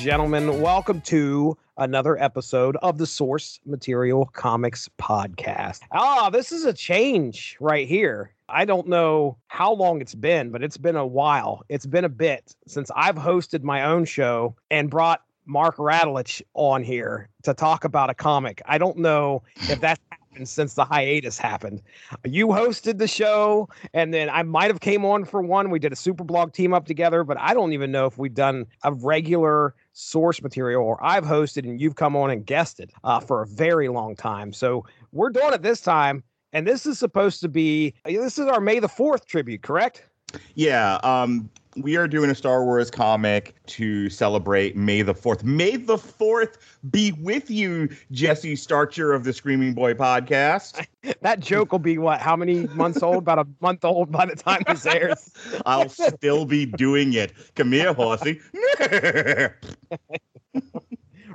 gentlemen. Welcome to another episode of the Source Material Comics Podcast. Ah, this is a change right here. I don't know how long it's been, but it's been a while. It's been a bit since I've hosted my own show and brought Mark Radulich on here to talk about a comic. I don't know if that's happened since the hiatus happened. You hosted the show, and then I might have came on for one. We did a super blog team up together, but I don't even know if we've done a regular source material or I've hosted and you've come on and guested uh, for a very long time. So we're doing it this time, and this is supposed to be this is our May the Fourth tribute, correct? Yeah, um, we are doing a Star Wars comic to celebrate May the 4th. May the 4th be with you, Jesse Starcher of the Screaming Boy podcast. that joke will be what? How many months old? About a month old by the time this airs. I'll still be doing it. Come here, horsey.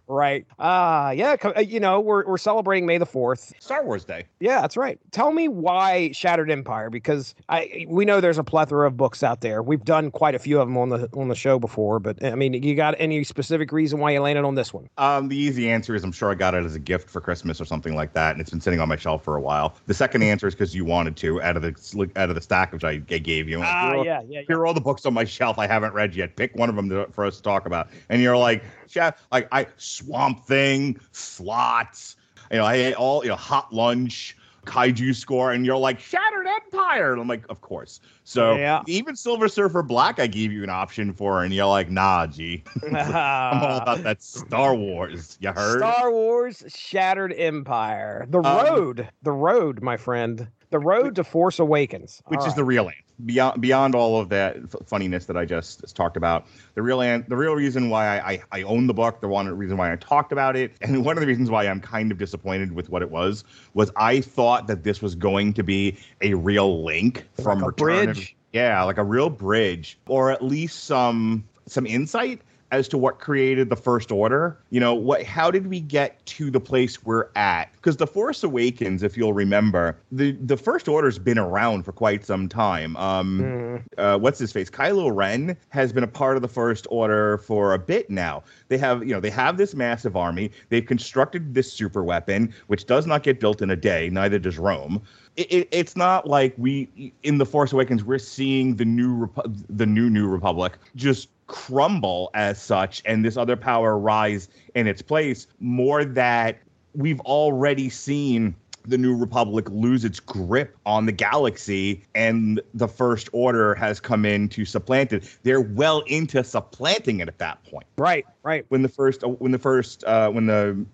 right. Uh yeah, uh, you know, we're we're celebrating May the 4th. Star Wars Day. Yeah, that's right. Tell me why Shattered Empire because I we know there's a plethora of books out there. We've done quite a few of them on the on the show before, but I mean, you got any specific reason why you landed on this one? Um, the easy answer is I'm sure I got it as a gift for Christmas or something like that, and it's been sitting on my shelf for a while. The second answer is because you wanted to out of the out of the stack which I, gave you. Like, Ah, here are- yeah, yeah, Here are all the books on my shelf I haven't read yet. Pick one of them to, for us to talk about. And you're like, yeah, like I Swamp Thing, slots. You know, I ate all you know, hot lunch. Kaiju score, and you're like Shattered Empire, and I'm like, of course. So Yeah. even Silver Surfer Black, I gave you an option for, and you're like, nah, G. I'm all about that Star Wars. You heard? Star Wars Shattered Empire. The Um, road, the road, my friend. The road to Force Awakens. which All is the real aim. Beyond beyond all of that f- funniness that I just talked about, the real an- the real reason why I, I I own the book, the one reason why I talked about it, and one of the reasons why I'm kind of disappointed with what it was, was I thought that this was going to be a real link from Like a Return of- yeah, like a real bridge, or at least some some insight as to what created the first order. You know, what how did we get to the place we're at? Because the Force Awakens, if you'll remember, the the first order's been around for quite some time. Um Mm, uh, what's his face? Kylo Ren has been a part of the First Order for a bit now. They have, you know, they have this massive army. They've constructed this super weapon, which does not get built in a day. Neither does Rome. It, it, it's not like we in the Force Awakens we're seeing the new Repu- the new New Republic just crumble as such, and this other power rise in its place. More that we've already seen the new republic lose its grip on the galaxy and the first order has come in to supplant it they're well into supplanting it at that point right, right. when the first when the first uh when the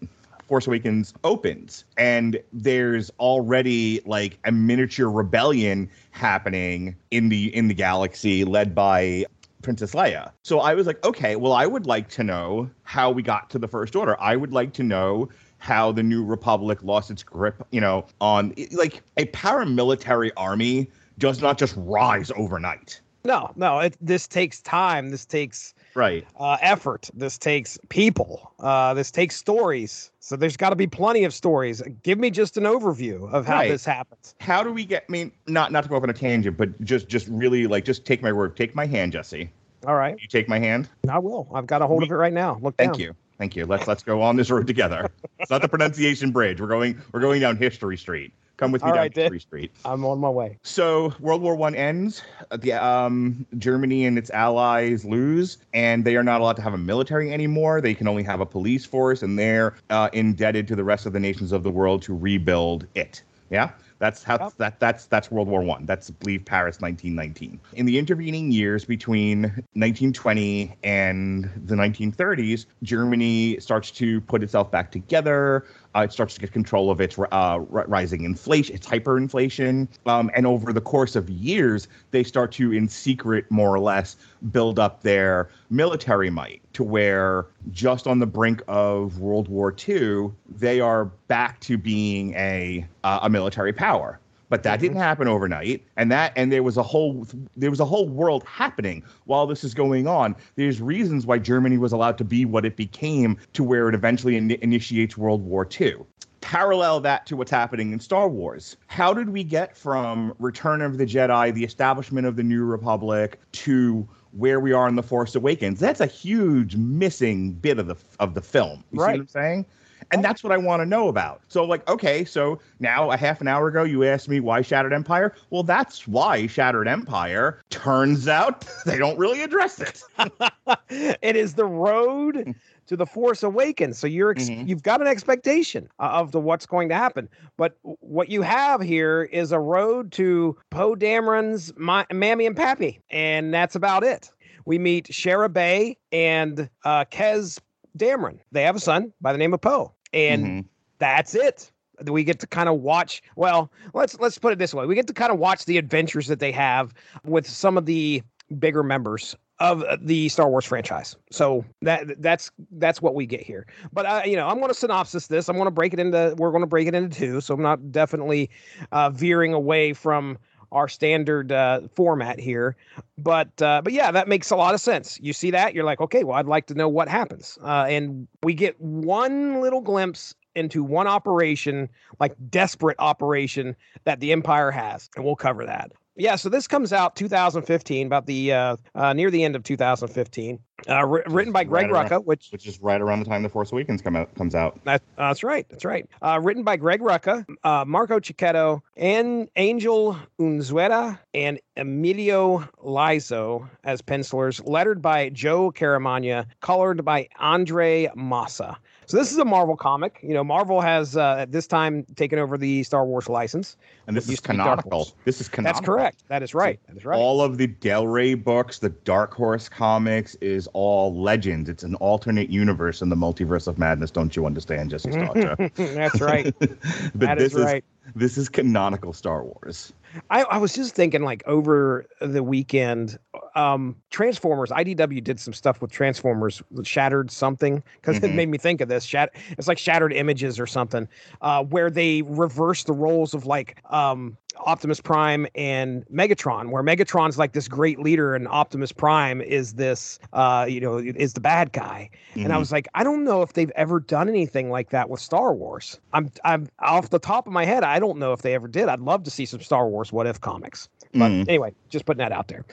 force awakens opens and there's already like a miniature rebellion happening in the in the galaxy led by Princess Leia. So I was like, okay, well, I would like to know how we got to the First Order. I would like to know how the New Republic lost its grip, you know, on like a paramilitary army does not just rise overnight. No, no. It this takes time. This takes Right. uh, effort. This takes people. Uh, this takes stories. So there's got to be plenty of stories. Give me just an overview of how Right. this happens. How do we get I mean, not not to go off on a tangent, but just just really like just take my word, take my hand, Jesse. All right, You take my hand? I will. I've got a hold of it right now. Look Thank down. you. Thank you. Let's let's go on this road together. It's not the pronunciation bridge. We're going we're going down history street. Come with me All down right, then. history street. I'm on my way. So World War One ends. uh, The um, Germany and its allies lose, and they are not allowed to have a military anymore. They can only have a police force, and they're uh, indebted to the rest of the nations of the world to rebuild it. Yeah, that's how Yep. that that's that's World War One. That's I believe Paris, 1919. In the intervening years between 1920 and the 1930s, Germany starts to put itself back together. Uh, it starts to get control of its uh, rising inflation, its hyperinflation, um, and over the course of years, they start to, in secret, more or less, build up their military might to where, just on the brink of World War II, they are back to being a uh, a military power. But that didn't mm-hmm. happen overnight, and that and there was a whole there was a whole world happening while this is going on. There's reasons why Germany was allowed to be what it became to where it eventually in- initiates World War II. Parallel that to what's happening in Star Wars. How did we get from Return of the Jedi, the establishment of the New Republic, to where we are in the Force Awakens. That's a huge missing bit of the of the film. You Right. see what I'm saying? And that's what I want to know about. So, like, okay, so now a half an hour ago, you asked me why Shattered Empire. Well, that's why Shattered Empire. Turns out they don't really address it. it is the road to the Force Awakens. So you're ex- Mhm. you've got an expectation of the what's going to happen. But what you have here is a road to Poe Dameron's Ma- Mammy and Pappy, and that's about it. We meet Shara Bay and uh, Kez Dameron. They have a son by the name of Poe, and Mhm. that's it we get to kind of watch well let's let's put it this way we get to kind of watch the adventures that they have with some of the bigger members of the Star Wars franchise. So that that's that's what we get here. But uh, you know, I'm going to synopsis this. I'm going to break it into we're going to break it into two. So I'm not definitely uh, veering away from our standard uh, format here. But uh, but yeah, that makes a lot of sense. You see that you're like, okay, well, I'd like to know what happens. Uh, and we get one little glimpse into one operation, like desperate operation that the Empire has, and we'll cover that. Yeah, so this comes out 2015, about the uh, uh, near the end of 2015. Uh, ri- written by Greg Right around- Rucka, which Which is right around the time the Force Awakens come out comes out. that, that's right. That's right. Uh, written by Greg Rucka, uh, Marco Checchetto, and Angel Unzueta, and Emilio Laiso as pencilers. Lettered by Joe Caramagna, colored by Andre Massa. So this is a Marvel comic. You know, Marvel has uh, at this time taken over the Star Wars license. And this is used to be Dark canonical. This is canonical. That's correct. That is right. That is right. All of the Del Rey books, the Dark Horse comics, is all legends. It's an alternate universe in the multiverse of madness. Don't you understand, Jesse Starcher? That's right. but That this is right. this is canonical Star Wars. I, I was just thinking like over the weekend um transformers idw did some stuff with transformers shattered something because it Mhm. made me think of this Shat- it's like shattered images or something uh where they reverse the roles of like um optimus prime and megatron where megatron's like this great leader and optimus prime is this uh you know is the bad guy and I Mhm. was like, I don't know if they've ever done anything like that with Star Wars. I'm I'm off the top of my head, I don't know if they ever did. I'd love to see some Star Wars what if comics. But Mhm. anyway, just putting that out there.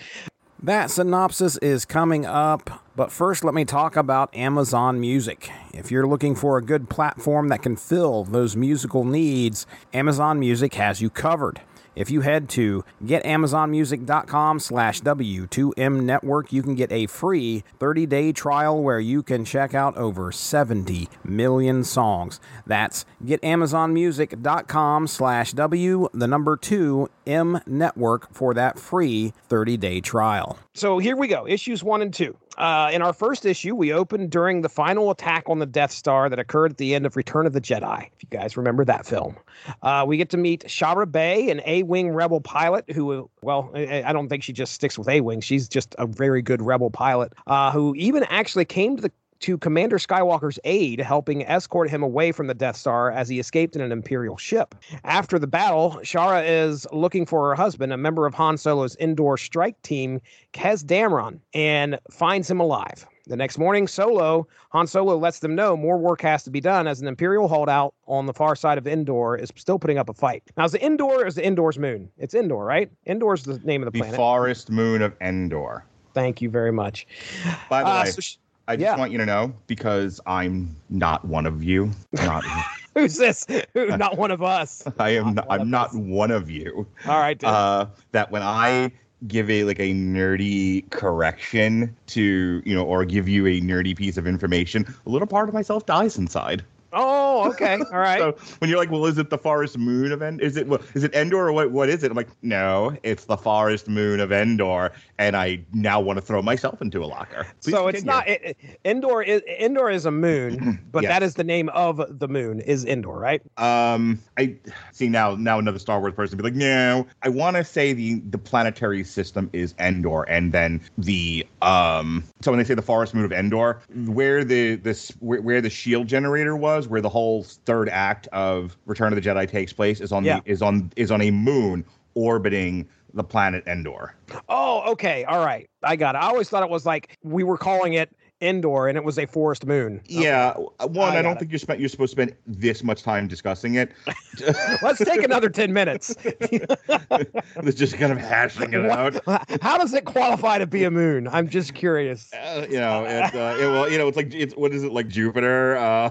That synopsis is coming up, but first let me talk about Amazon Music. If you're looking for a good platform that can fill those musical needs, Amazon Music has you covered. If you head to getamazonmusic.com slash W2M network, you can get a free 30-day trial where you can check out over 70 million songs. That's getamazonmusic.com slash W, the number 2 M network for that free 30-day trial. So here we go, issues one and two. Uh, in our first issue, we opened during the final attack on the Death Star that occurred at the end of Return of the Jedi. If you guys remember that film, uh, we get to meet Shara Bay, an A-wing rebel pilot who, well, I, don't think she just sticks with A-wing. She's just a very good rebel pilot uh, who even actually came to the to Commander Skywalker's aid, helping escort him away from the Death Star as he escaped in an Imperial ship. After the battle, Shara is looking for her husband, a member of Han Solo's Endor strike team, Kez Dameron, and finds him alive. The next morning, Solo, Han Solo lets them know more work has to be done as an Imperial holdout on the far side of Endor is still putting up a fight. Now, is the Endor or is the Endor's moon? It's Endor, right? Endor's the name of the the planet. forest moon of Endor. Thank you very much. By the Uh, way, so I just yeah. want you to know because I'm not one of you. Not who's this? Who? Not one of us. I am. Not Not, one of I'm not us. one of you. All right, dude. Uh, that when I give a like a nerdy correction to you know or give you a nerdy piece of information, a little part of myself dies inside. Oh, okay. All right. So when you're like, well, is it the forest moon of Endor? Is it well, is it Endor or what? What is it? I'm like, no, it's the forest moon of Endor, and I now want to throw myself into a locker. Please so it's not it, it- Endor is Endor is a moon, but Yes. that is the name of the moon is Endor, right? Um, I see now. Now another Star Wars person be like, no, I want to say the the planetary system is Endor, and then the um. So when they say the forest moon of Endor, where the this where, where the shield generator was, where the whole third act of Return of the Jedi takes place, is on Yeah. the is on is on a moon orbiting the planet Endor. Oh, okay. All right. I got it. I always thought it was like we were calling it Endor, and it was a forest moon. Yeah, uh, one, I I, don't it. think you're spent. You're supposed to spend this much time discussing it. Let's take another 10 minutes. It's just kind of hashing it out. How does it qualify to be a moon? I'm just curious. Uh, you know, it, uh, it, well, you know, it's like it's what is it like Jupiter? Uh,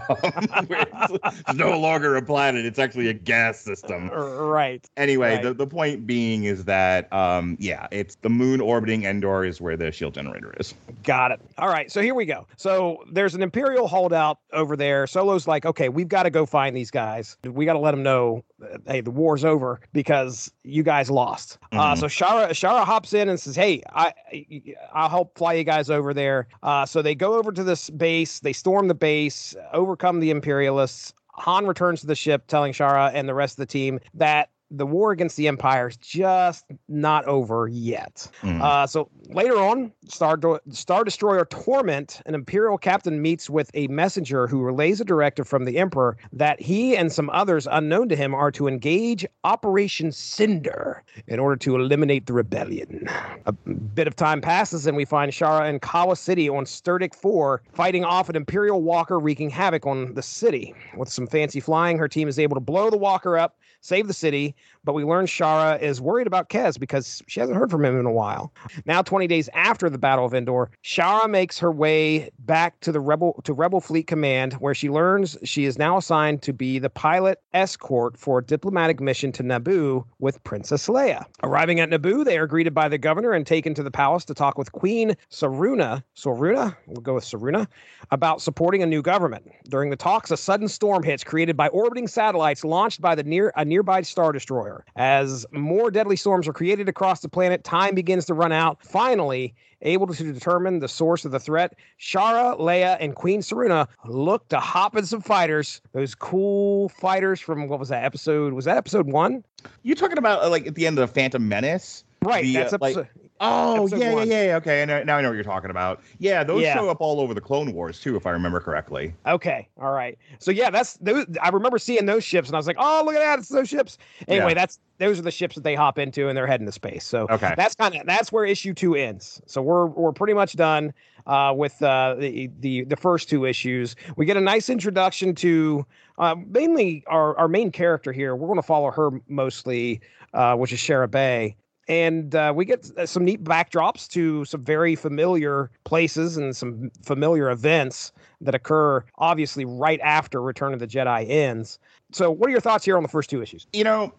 it's, it's no longer a planet; it's actually a gas system. Right. Anyway, Right. the, the point being is that, um, yeah, it's the moon orbiting Endor is where the shield generator is. Got it. All right. So here we go. So there's an Imperial holdout over there. Solo's like, okay, we've got to go find these guys. We got to let them know, uh, hey, the war's over because you guys lost. Uh, Mhm. so Shara Shara hops in and says, hey, I I'll help fly you guys over there. Uh, so they go over to this base. They storm the base, overcome the Imperialists. Han returns to the ship, telling Shara and the rest of the team that the war against the Empire is just not over yet. Mhm. Uh, so later on, Star, Star Destroyer Torment, an Imperial captain, meets with a messenger who relays a directive from the Emperor that he and some others unknown to him are to engage Operation Cinder in order to eliminate the rebellion. A bit of time passes, and we find Shara in Kawa City on Sturdic 4 fighting off an Imperial walker wreaking havoc on the city. With some fancy flying, her team is able to blow the walker up, save the city, but we learn Shara is worried about Kez because she hasn't heard from him in a while. Now, 20 days after the Battle of Endor, Shara makes her way back to the Rebel to Rebel Fleet Command, where she learns she is now assigned to be the pilot escort for a diplomatic mission to Naboo with Princess Leia. Arriving at Naboo, they are greeted by the governor and taken to the palace to talk with Queen Soruna. Soruna, we'll go with Soruna, about supporting a new government. During the talks, a sudden storm hits, created by orbiting satellites launched by the near a nearby star destroyer. As more deadly storms are created across the planet, time begins to run out. Finally, able to determine the source of the threat, Shara, Leia, and Queen Soruna look to hop in some fighters. Those cool fighters from what was that episode? Was that episode one? You're talking about uh, like at the end of the Phantom Menace? Right. The, that's uh, like- Oh Episode yeah, one. yeah, yeah. Okay, and now I know what you're talking about. Yeah, those Yeah. show up all over the Clone Wars too, if I remember correctly. Okay, all right. So yeah, that's those. I remember seeing those ships, and I was like, "Oh, look at that! It's those ships." Anyway, Yeah. that's those are the ships that they hop into, and they're heading to space. So Okay. that's kind of that's where issue two ends. So we're we're pretty much done uh, with uh, the the the first two issues. We get a nice introduction to uh, mainly our our main character here. We're going to follow her mostly, uh, which is Shara Bay. And uh, we get uh, some neat backdrops to some very familiar places and some familiar events that occur obviously right after Return of the Jedi ends. So, what are your thoughts here on the first two issues? You know,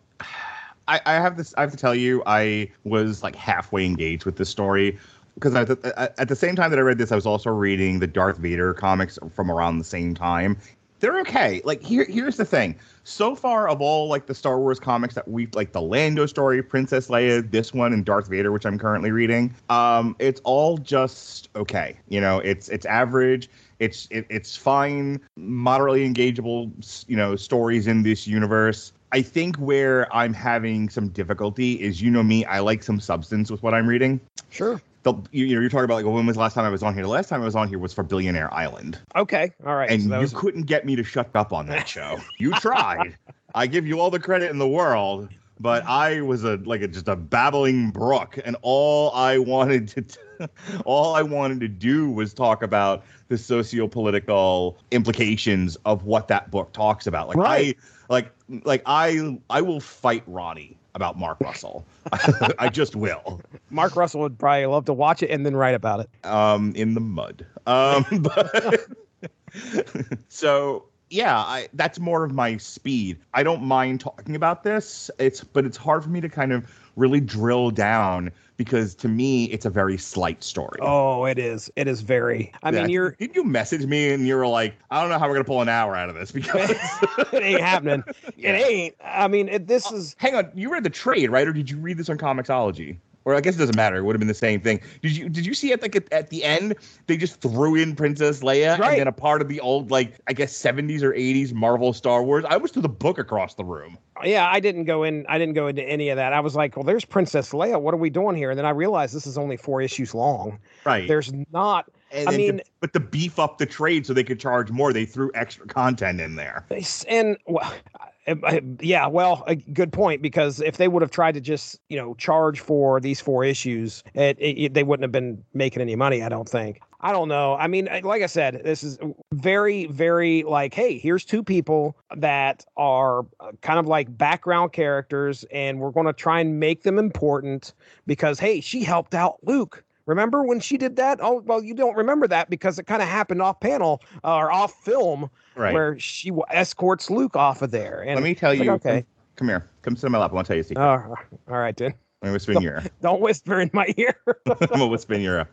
I, I have this. I have to tell you, I was like halfway engaged with this story because at the, at the same time that I read this, I was also reading the Darth Vader comics from around the same time. They're okay. Like here, here's the thing. So far, of all like the Star Wars comics that we like, the Lando story, Princess Leia, this one, and Darth Vader, which I'm currently reading, um, it's all just okay. You know, it's it's average. It's it, it's fine, moderately engageable, you know, stories in this universe. I think where I'm having some difficulty is, you know me, I like some substance with what I'm reading. Sure. The, you, you know, you're talking about like, when was the last time I was on here? The last time I was on here was for Billionaire Island, Okay. All right. and so you was- couldn't get me to shut up on that show. you tried. I give you all the credit in the world, but I was a like a, just a babbling brook, and all I wanted to. T- all I wanted to do was talk about the socio-political implications of what that book talks about. Like Right. I like like I I will fight Ronnie about Mark Russell. I just will. Mark Russell would probably love to watch it and then write about it. Um in the mud. Um but so yeah, I that's more of my speed. I don't mind talking about this. It's but it's hard for me to kind of really drill down because to me it's a very slight story. Oh, it is. It is very. I Yeah, mean, you're. Did you message me and you were like, I don't know how we're gonna pull an hour out of this because it ain't happening. Yeah. It ain't. I mean, it, this uh, is. Hang on, you read the trade, right? Or did you read this on Comixology? Or I guess it doesn't matter. It would have been the same thing. Did you did you see it like at, at the end? They just threw in Princess Leia Right. and then a part of the old like I guess 70s or 80s Marvel Star Wars. I was to the book across the room. Yeah, I didn't go in. I didn't go into any of that. I was like, well, there's Princess Leia. What are we doing here? And then I realized this is only four issues long. Right. There's not. And I then to- mean- but to beef up the trade so they could charge more, they threw extra content in there. And well, yeah, well, a good point because if they would have tried to just you know charge for these four issues, it, it, it- they wouldn't have been making any money. I don't think. I don't know. I mean, like I said, this is very, very like, hey, here's two people that are uh, kind of like background characters, and we're going to try and make them important because, hey, she helped out Luke. Remember when she did that? Oh, well, you don't remember that because it kind of happened off panel uh, or off film Right. where she w- escorts Luke off of there. And Let me tell it's like, you. okay. Come, come here. Come sit on my lap. I want to tell you a secret. Uh, all right, then. I'm gonna whisper in your ear. Don't whisper in my ear. I'm gonna whisper in your ear.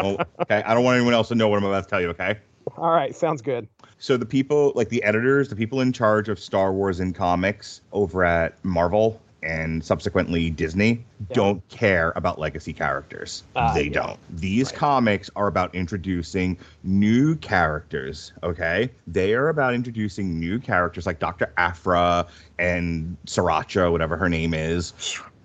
Oh, okay. I don't want anyone else to know what I'm about to tell you. Okay. all right, sounds good. So the people, like the editors, the people in charge of Star Wars and comics over at Marvel and subsequently Disney, Yeah. don't care about legacy characters. Ah, they yeah. don't. These Right. comics are about introducing new characters. Okay, they are about introducing new characters like Doctor Aphra and Sriracha, whatever her name is.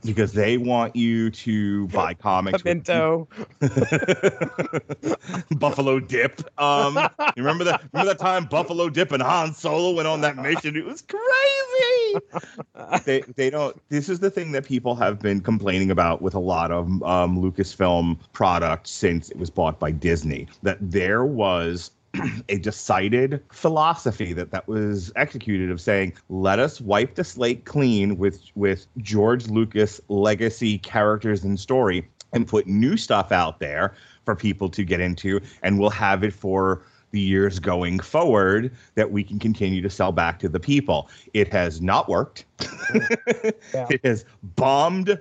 Because they want you to buy comics. Pimento. Buffalo Dip. Um, you remember that? Remember that time Buffalo Dip and Han Solo went on that mission? It was crazy. They they don't. This is the thing that people have been complaining about with a lot of um, Lucasfilm products since it was bought by Disney. That there was a decided philosophy that that was executed of saying let us wipe the slate clean with with George Lucas legacy characters and story and put new stuff out there for people to get into and we'll have it for the years going forward that we can continue to sell back to the people. It has not worked. Yeah. It has bombed.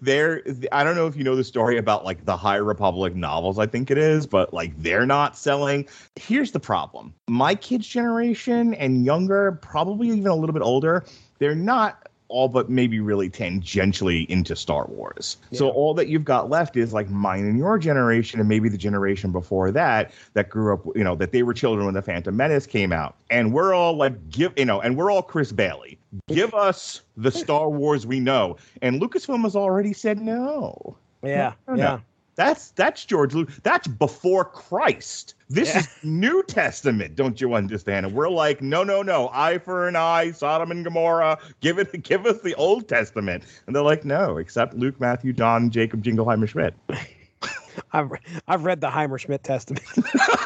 There, I don't know if you know the story about like the High Republic novels. I think it is, but like they're not selling. Here's the problem: my kids' generation and younger, probably even a little bit older, they're not all but maybe really tangentially into Star Wars. So all that you've got left is like mine and your generation, and maybe the generation before that that grew up, you know, that they were children when the Phantom Menace came out, and we're all like, give, you know, and we're all Chris Bailey. Give us the Star Wars we know, and Lucasfilm has already said no. Yeah, No, no. yeah. That's that's George Lucas. That's before Christ. This Yeah. is New Testament. Don't you understand? And we're like, no, no, no. Eye for an eye. Sodom and Gomorrah. Give it. Give us the Old Testament. And they're like, no, except Luke, Matthew, John, Jacob, Jingleheimer, Schmidt. I've I've read the Heimer Schmidt Testament.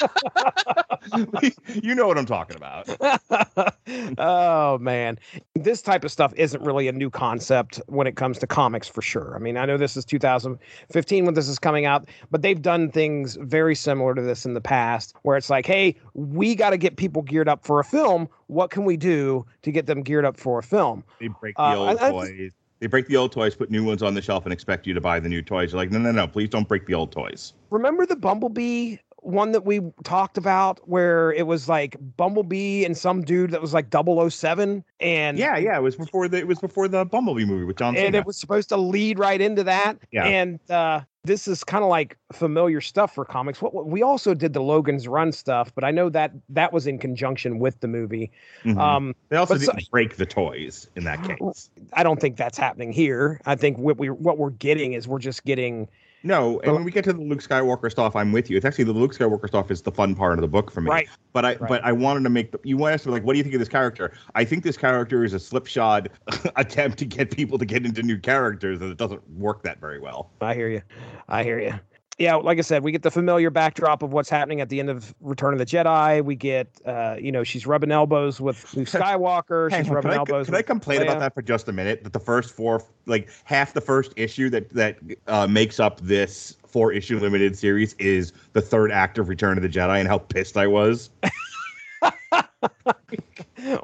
you know what I'm talking about. oh man, this type of stuff isn't really a new concept when it comes to comics for sure. I mean, I know this is 2015 when this is coming out, but they've done things very similar to this in the past where it's like, hey, we got to get people geared up for a film. What can we do to get them geared up for a film? They break the Uh, old I- I- toys. They break the old toys, put new ones on the shelf, and expect you to buy the new toys. You're like, no, no, no. Please don't break the old toys. Remember the Bumblebee one that we talked about where it was like Bumblebee and some dude that was like 007 and Yeah, yeah. It was before the. It was before the Bumblebee movie with John Cena. and it was supposed to lead right into that. Yeah. And uh, this is kind of like familiar stuff for comics. What what- we also did the Logan's Run stuff, but I know that that was in conjunction with the movie. Mhm. Um, They also didn't break the toys in that case. I don't think that's happening here. I think what we what we're getting is we're just getting No, and when we get to the Luke Skywalker stuff, I'm with you. It's actually the Luke Skywalker stuff is the fun part of the book for me. right. But I Right. but I wanted to make the, you asked me like, what do you think of this character? I think this character is a slipshod attempt to get people to get into new characters, and it doesn't work that very well. I hear you. I hear you. Yeah, like I said, we get the familiar backdrop of what's happening at the end of Return of the Jedi. We get, uh, you know, she's rubbing elbows with Luke Skywalker. She's on, rubbing can I, elbows. can I complain Leia. about that for just a minute? That the first four, like half the first issue that that uh, makes up this four issue limited series is the third act of Return of the Jedi, and how pissed I was.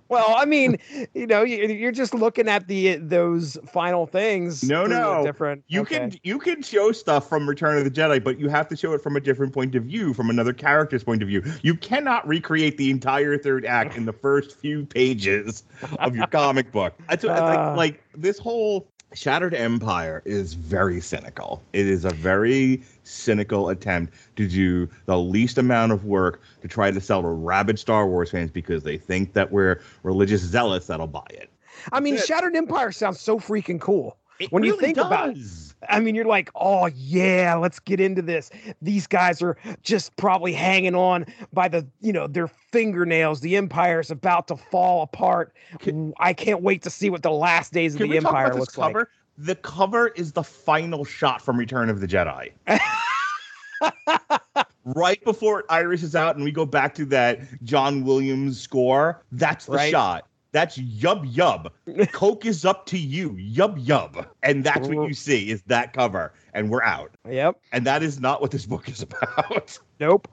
Well, I mean, you know, you- you're just looking at the those final things. No, no. different. You okay. can you can show stuff from Return of the Jedi, but you have to show it from a different point of view, from another character's point of view. You cannot recreate the entire third act in the first few pages of your comic book. What, Uh. like, like this whole Shattered Empire is very cynical. It is a very cynical attempt to do the least amount of work to try to sell to rabid Star Wars fans because they think that we're religious zealots that'll buy it. I mean. Shattered Empire sounds so freaking cool. It When you really think about it, does. I mean, you're like, oh yeah, let's get into this. These guys are just probably hanging on by the, you know, their fingernails. The empire is about to fall apart. Can- I can't wait to see what the last days of the empire looks cover? The cover is the final shot from Return of the Jedi. right before Iris is out and we go back to that John Williams score, that's the Right. shot. That's yub yub. Coke is up to you. Yub yub. And that's what mm-hmm. you see is that cover. And we're out. Yep. And that is not what this book is about. Nope.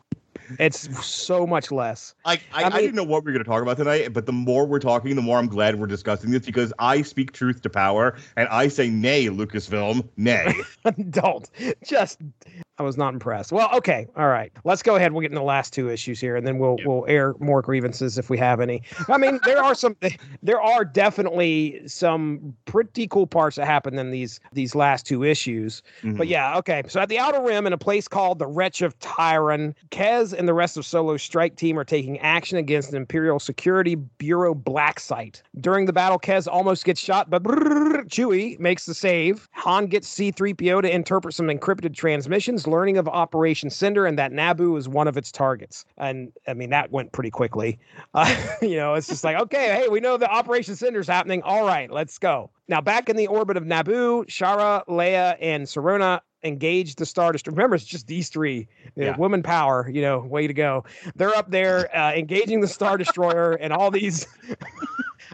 It's so much less. I, I, I I, didn't know what we were going to talk about tonight, but the more we're talking, the more I'm glad we're discussing this because I speak truth to power and I say nay, Lucasfilm, nay. Don't. Just I was not impressed. Well, okay. All right. Let's go ahead. We'll get into the last two issues here and then we'll Yeah. we'll air more grievances if we have any. I mean, there are some there are definitely some pretty cool parts that happen in these these last two issues. But Mhm. yeah, okay. So at the Outer Rim, in a place called the Wretch of Tyron, Kez and the rest of Solo's strike team are taking action against an Imperial Security Bureau black site. During the battle, Kez almost gets shot, but brrr, Chewie makes the save. Han gets C-3PO to interpret some encrypted transmissions, learning of Operation Cinder and that Naboo is one of its targets. And I mean, that went pretty quickly. Uh, you know, it's just like, okay, hey, we know the Operation Cinder's happening. All right, let's go. Now, back in the orbit of Naboo, Shara, Leia, and Soruna engage the Star Destroyer. Remember, it's just these three. Yeah. Women power, you know, way to go. They're up there uh, engaging the Star Destroyer and all these.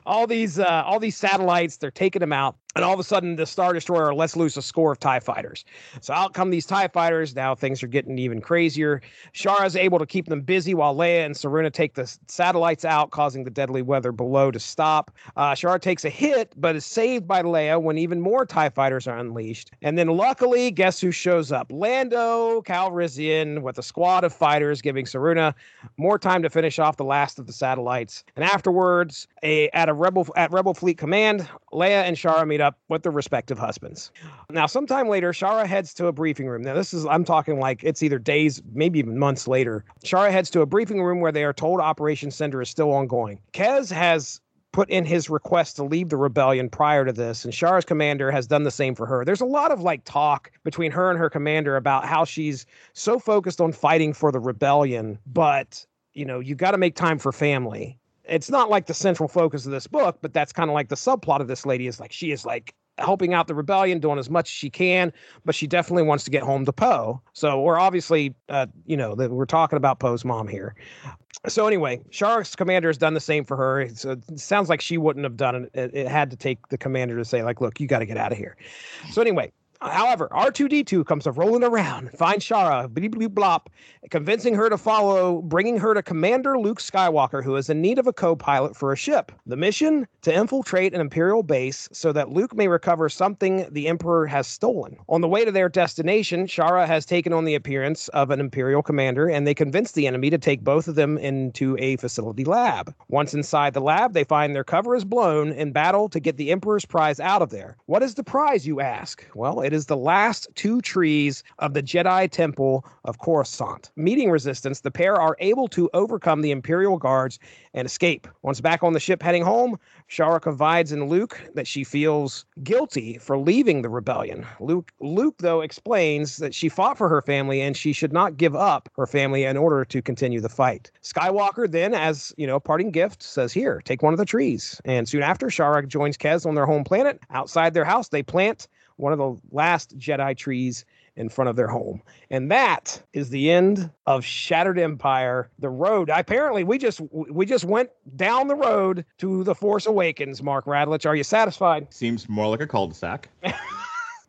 all these uh, all these satellites they're taking them out and all of a sudden the star destroyer lets loose a score of tie fighters. So out come these tie fighters. Now things are getting even crazier. Shara's able to keep them busy while leia and soruna take the satellites out causing the deadly weather below to stop. Uh, shara takes a hit but is saved by leia when even more tie fighters are unleashed. And then luckily guess who shows up? Lando calrissian with a squad of fighters giving soruna more time to finish off the last of the satellites. And afterwards, a, at a rebel at Rebel Fleet Command, Leia and Shara meet up with their respective husbands. Now, sometime later, Shara heads to a briefing room. Now, this is I'm talking like it's either days, maybe even months later. Shara heads to a briefing room where they are told Operation Cinder is still ongoing. Kez has put in his request to leave the rebellion prior to this, and Shara's commander has done the same for her. There's a lot of like talk between her and her commander about how she's so focused on fighting for the rebellion, but you know, you got to make time for family. It's not like the central focus of this book, but that's kind of like the subplot of this lady is like she is like helping out the rebellion, doing as much as she can, but she definitely wants to get home to Poe. So we're obviously, uh, you know, that we're talking about Poe's mom here. So anyway, Shara's commander has done the same for her. So it sounds like she wouldn't have done. It, it had to take the commander to say, like, look, you got to get out of here. So anyway, however, R2D2 comes rolling around, finds Shara, bleep, bleep, blop, convincing her to follow, bringing her to Commander Luke Skywalker, who is in need of a co pilot for a ship. The mission to infiltrate an Imperial base so that Luke may recover something the Emperor has stolen. On the way to their destination, Shara has taken on the appearance of an Imperial commander, and they convince the enemy to take both of them into a facility lab. Once inside the lab, they find their cover is blown in battle to get the Emperor's prize out of there. What is the prize, you ask? Well, it is the last two trees of the Jedi Temple of Coruscant. Meeting resistance, the pair are able to overcome the Imperial guards and escape. Once back on the ship heading home, Shara confides in Luke that she feels guilty for leaving the rebellion. Luke, Luke though explains that she fought for her family and she should not give up her family in order to continue the fight. Skywalker then, as you know, parting gift, says, "Here, take one of the trees." And soon after, Shara joins Kez on their home planet. Outside their house, they plant one of the last Jedi trees in front of their home. And that is the end of Shattered Empire, the road. Apparently, we just we just went down the road to the Force Awakens, Mark Radulich. Are you satisfied? Seems more like a cul-de-sac.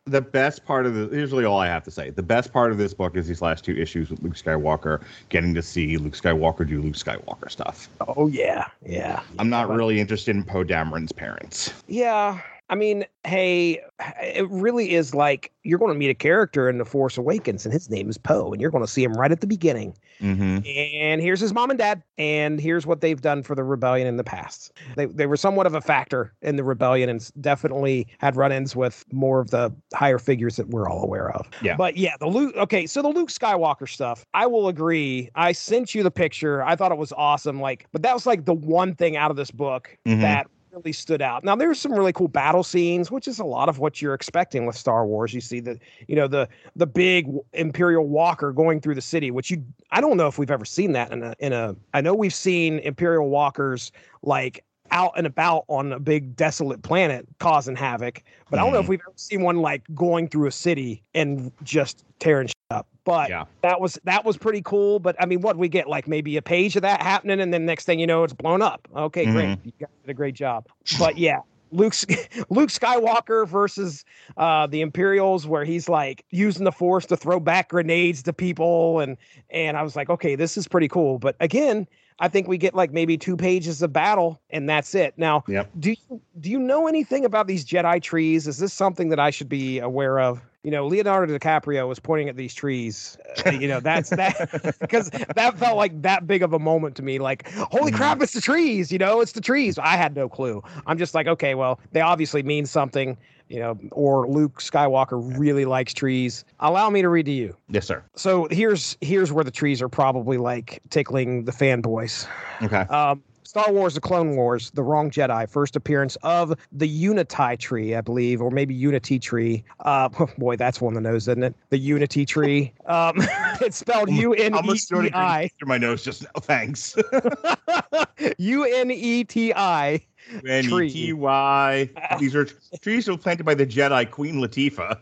the best part of the here's really all I have to say. The best part of this book is these last two issues with Luke Skywalker getting to see Luke Skywalker do Luke Skywalker stuff. Oh yeah, yeah. I'm not really interested in Poe Dameron's parents. Yeah. I mean, hey, it really is like you're going to meet a character in The Force Awakens, and his name is Poe, and you're going to see him right at the beginning. Mm-hmm. And here's his mom and dad, and here's what they've done for the rebellion in the past. They, they were somewhat of a factor in the rebellion and definitely had run ins with more of the higher figures that we're all aware of. Yeah. But yeah, the Luke, okay, so the Luke Skywalker stuff, I will agree. I sent you the picture. I thought it was awesome. Like, but that was like the one thing out of this book Mhm. that really stood out. Now there's some really cool battle scenes, which is a lot of what you're expecting with Star Wars. You see the, you know, the the big Imperial Walker going through the city, which you I don't know if we've ever seen that in a in a I know we've seen Imperial Walkers like out and about on a big desolate planet causing havoc, but I don't know if mm-hmm. we've ever seen one like going through a city and just tearing up. But Yeah. that was that was pretty cool. But I mean, what we get like maybe a page of that happening, and then next thing you know, it's blown up. Okay, great, you guys did a great job. But yeah. Luke Luke Skywalker versus uh, the Imperials, where he's like using the Force to throw back grenades to people, and and I was like, okay, this is pretty cool. But again, I think we get like maybe two pages of battle, and that's it. Now, Yep. do you do you know anything about these Jedi trees? Is this something that I should be aware of? You know, Leonardo DiCaprio was pointing at these trees. Uh, you know, that's that because that felt like that big of a moment to me. Like, holy crap, it's the trees. You know, it's the trees. I had no clue. I'm just like, okay, well, they obviously mean something. You know, or Luke Skywalker really likes trees. Allow me to read to you. Yes, sir. So here's here's where the trees are probably like tickling the fanboys. Okay. Um, Star Wars: The Clone Wars, The Wrong Jedi, first appearance of the Unity tree, I believe, or maybe Unity tree. Uh, boy, that's one of the nose, isn't it? The Unity tree. Um, it's spelled U N E T I. through my nose just now. Thanks. U N E T I. N E T Y. These are trees were planted by the Jedi Queen Latifah.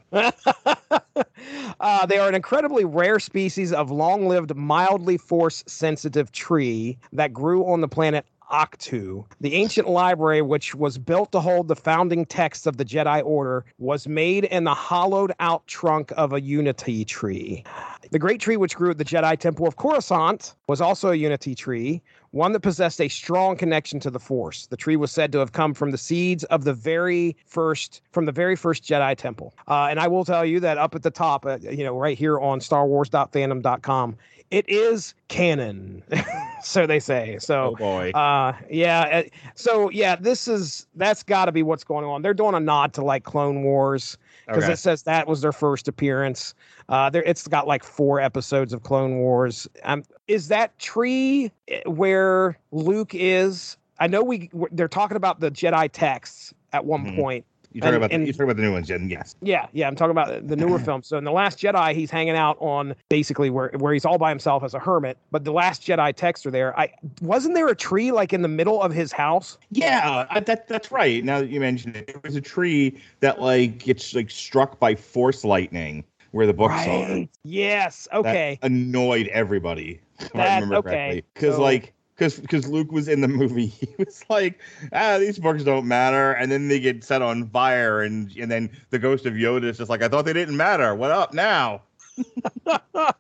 uh, they are an incredibly rare species of long lived, mildly force sensitive tree that grew on the planet Octu. The ancient library, which was built to hold the founding texts of the Jedi Order, was made in the hollowed out trunk of a unity tree. The great tree, which grew at the Jedi Temple of Coruscant, was also a unity tree, one that possessed a strong connection to the Force. The tree was said to have come from the seeds of the very first, from the very first Jedi Temple. Uh, and I will tell you that up at the top, uh, you know, right here on StarWars.fandom.com, it is canon. so they say. So Oh boy. uh, yeah. uh, So yeah, this is that's got to be what's going on. They're doing a nod to like Clone Wars because Okay. it says that was their first appearance. Uh, there, it's got like four episodes of Clone Wars. Um, is that tree eh, where Luke is? I know we they're talking about the Jedi texts at one Mhm. point. You talking about the, you talking about the new ones, Jen? Yes. Yeah, yeah, I'm talking about the newer film. So in the Last Jedi, he's hanging out on basically where where he's all by himself as a hermit. But the Last Jedi texts are there. I wasn't there a tree like in the middle of his house. Yeah, I, that that's right. Now that you mentioned it, there was a tree that like gets like struck by force lightning where the books are. Yes. That Okay. annoyed everybody. If I That- remember okay, correctly, because so- like. Because because Luke was in the movie, he was like, ah, these books don't matter, and then they get set on fire, and and then the ghost of Yoda is just like, I thought they didn't matter. What up now? oh,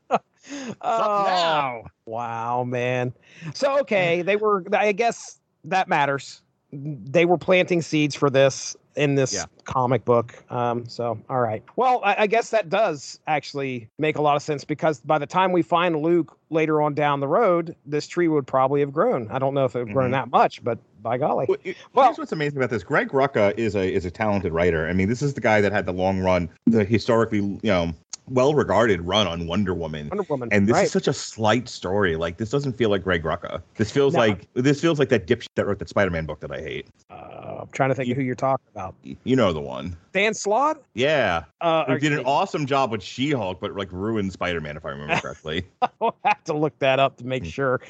now? wow, man. So okay, they were. I guess that matters. They were planting seeds for this in this Yeah. comic book. Um, so all right. Well, I, I guess that does actually make a lot of sense because by the time we find Luke later on down the road, this tree would probably have grown. I don't know if it would grown Mhm. that much, but by golly. Well, it- Well- here's what's amazing about this. Greg Rucka is a is a talented writer. I mean, this is the guy that had the long run, the historically you know well regarded run on Wonder Woman. Wonder Woman. And this right. is such a slight story. Like this doesn't feel like Greg Rucka. This feels No. like this feels like that dipshit that wrote that Spider-Man book that I hate. uh, I'm trying to think of who you're talking about. You know the one. Dan Slott? Yeah, Uh, who did an awesome job with She-Hulk, but like ruined Spider-Man if I remember correctly. I'll have to look that up to make sure.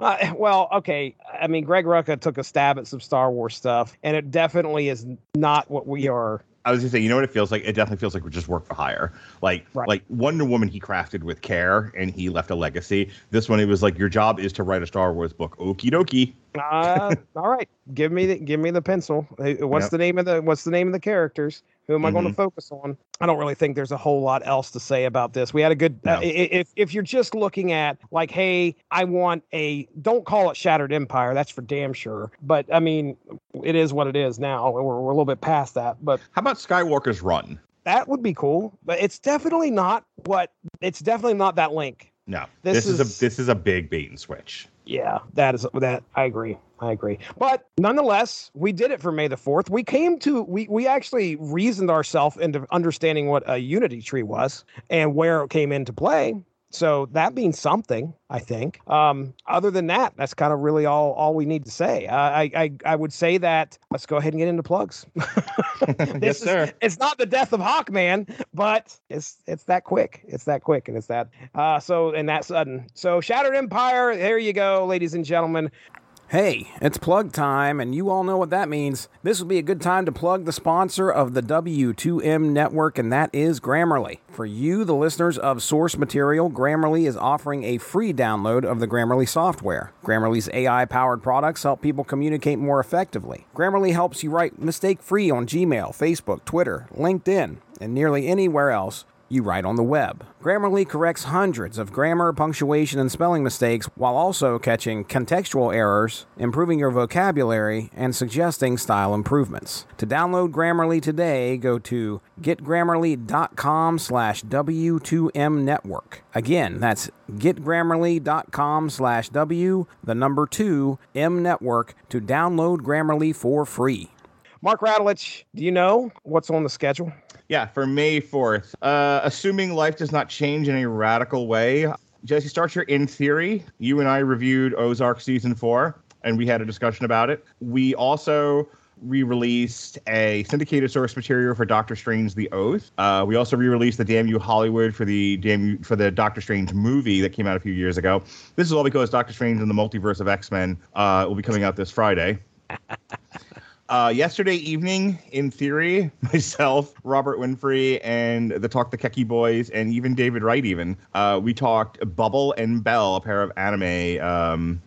Uh, well, okay. I mean, Greg Rucka took a stab at some Star Wars stuff, and it definitely is not what we are. I was gonna say, you know what it feels like? It definitely feels like we just work for hire. Like Right. like Wonder Woman, he crafted with care and he left a legacy. This one, it was like your job is to write a Star Wars book. Okie dokie. Uh, all right, give me the give me the pencil. What's Yep. the name of the What's the name of the characters? Who am I going to focus on? I don't really think there's a whole lot else to say about this. We had a good. No. Uh, i- i- if if you're just looking at like, hey, I want a. Don't call it Shattered Empire. That's for damn sure. But I mean, it is what it is now. We're, we're a little bit past that, but How about Skywalker's Run? that would be cool. But it's definitely not what. It's definitely not that link. No, This this, is, is- a this is a big bait and switch. Yeah, that is that. I agree. I agree. But nonetheless, we did it for May the Fourth. We came to we we actually reasoned ourselves into understanding what a unity tree was and where it came into play. So that means something, I think. Um, other than that, that's kind of really all all we need to say. Uh, I, I I would say that let's go ahead and get into plugs. yes, is- sir. it's not the death of Hawkman, but it's it's that quick. It's that quick, and it's that uh so and that sudden. So Shattered Empire, there you go, ladies and gentlemen. Hey, it's plug time, and you all know what that means. This would be a good time to plug the sponsor of the W2M network, and that is Grammarly. For you, the listeners of Source Material, Grammarly is offering a free download of the Grammarly software. Grammarly's AI powered products help people communicate more effectively. Grammarly helps you write mistake free on Gmail, Facebook, Twitter, LinkedIn, and nearly anywhere else you write on the web. Grammarly corrects hundreds of grammar, punctuation, and spelling mistakes while also catching contextual errors, improving your vocabulary, and suggesting style improvements. To download Grammarly today, go to getgrammarly.com slash W2M network. Again, that's getgrammarly.com slash W, the number 2, M network to download Grammarly for free. Mark Radulich, do you know what's on the schedule? Yeah, for May 4th. Uh, assuming life does not change in a radical way, Jesse Starcher, in theory, you and I reviewed Ozark season four, and we had a discussion about it. We also re-released a syndicated source material for Doctor Strange: The Oath. Uh, we also re-released the Damn You Hollywood for the Damn You for the Doctor Strange movie that came out a few years ago. This is all because Doctor Strange and the Multiverse of X Men uh, will be coming out this Friday. Uh, yesterday evening, in theory, myself, Robert Winfrey, and the Talk the Keki Boys, and even David Wright, even uh, we talked Bubble and Belle, a pair of anime um,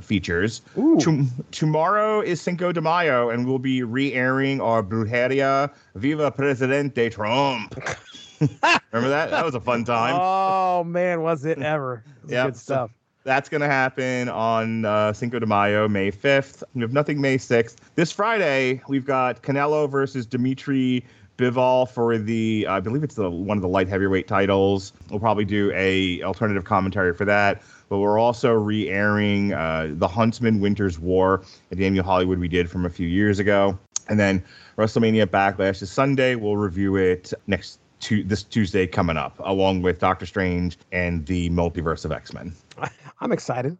features. Tom- tomorrow is Cinco de Mayo, and we'll be re-airing our Brujeria Viva Presidente Trump. Remember that? That was a fun time. Oh man, was it ever? It was Yep, good stuff. That's going to happen on uh, Cinco de Mayo, May 5th. We have nothing May 6th. This Friday, we've got Canelo versus Dimitri Bivol for the, I believe it's the one of the light heavyweight titles. We'll probably do a alternative commentary for that. But we're also re-airing uh, the Huntsman Winter's War, a Damn You Hollywood we did from a few years ago. And then WrestleMania Backlash is Sunday. We'll review it next to this Tuesday coming up, along with Doctor Strange and the Multiverse of X Men. I'm excited.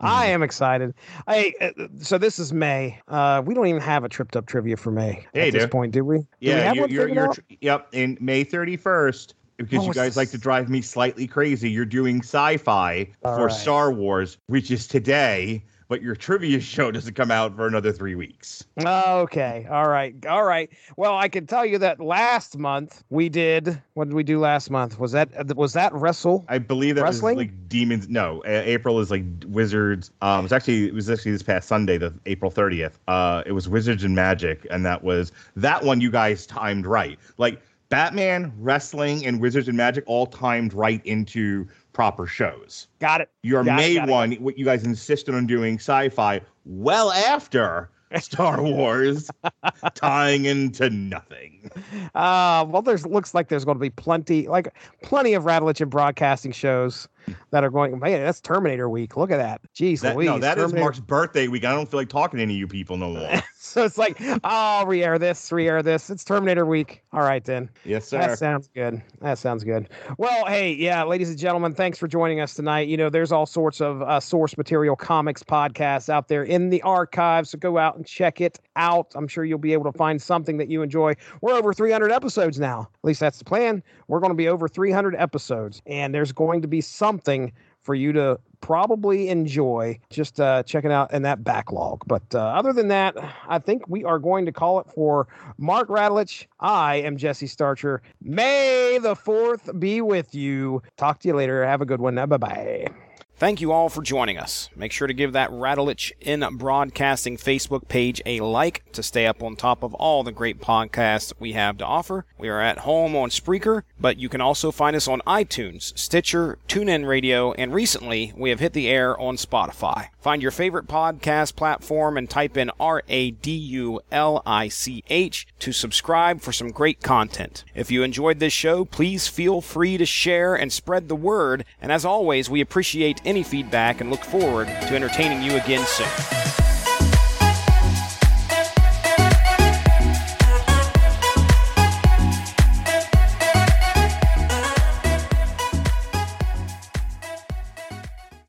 I Mm-hmm. am excited. I uh, so this is May. Uh, we don't even have a tripped up trivia for May Yeah, at this do. point, do we? Do we Yeah, you're, you're, you're yep. In May 31st, because Oh, you guys like to drive me slightly crazy, you're doing sci-fi All for right. Star Wars, which is today. But your trivia show doesn't come out for another three weeks. Okay. All right. All right. Well, I can tell you that last month we did. What did we do last month? Was that was that wrestle? I believe that Wrestling? was like demons. No, April is like wizards. Um, it's actually it was actually this past Sunday, the April 30th. Uh, it was Wizards and Magic, and that was that one you guys timed right. Like Batman, wrestling, and Wizards and Magic all timed right into proper shows. Got it. Your Got May it, one, what you guys insisted on doing sci-fi well after Star Wars, tying into nothing. Uh, well, there's looks like there's going to be plenty, like plenty of Radulich in broadcasting shows that are going. Man, that's Terminator week. Look at that. Jeez, That, Louise. no, that is Terminator- Mark's birthday week. I don't feel like talking to any of you people no more. so it's like, oh, re-air this, re-air this. It's Terminator week. All right then. yes, sir. That sounds good. That sounds good. Well, hey, yeah, ladies and gentlemen, thanks for joining us tonight. You know, there's all sorts of uh, source material comics podcasts out there in the archives, so go out and check it out. I'm sure you'll be able to find something that you enjoy. We're over 300 episodes now. At least that's the plan. We're going to be over 300 episodes, and there's going to be something for you to probably enjoy just uh, checking out in that backlog. But uh, other than that, I think we are going to call it for Mark Radulich. I am Jesse Starcher. May the 4th be with you. Talk to you later. Have a good one. Bye bye. Thank you all for joining us. Make sure to give that Radulich in Broadcasting Facebook page a like to stay up on top of all the great podcasts we have to offer. We are at home on Spreaker, but you can also find us on iTunes, Stitcher, TuneIn Radio, and recently we have hit the air on Spotify. Find your favorite podcast platform and type in R A D U L I C H to subscribe for some great content. If you enjoyed this show, please feel free to share and spread the word. And as always, we appreciate any feedback and look forward to entertaining you again soon.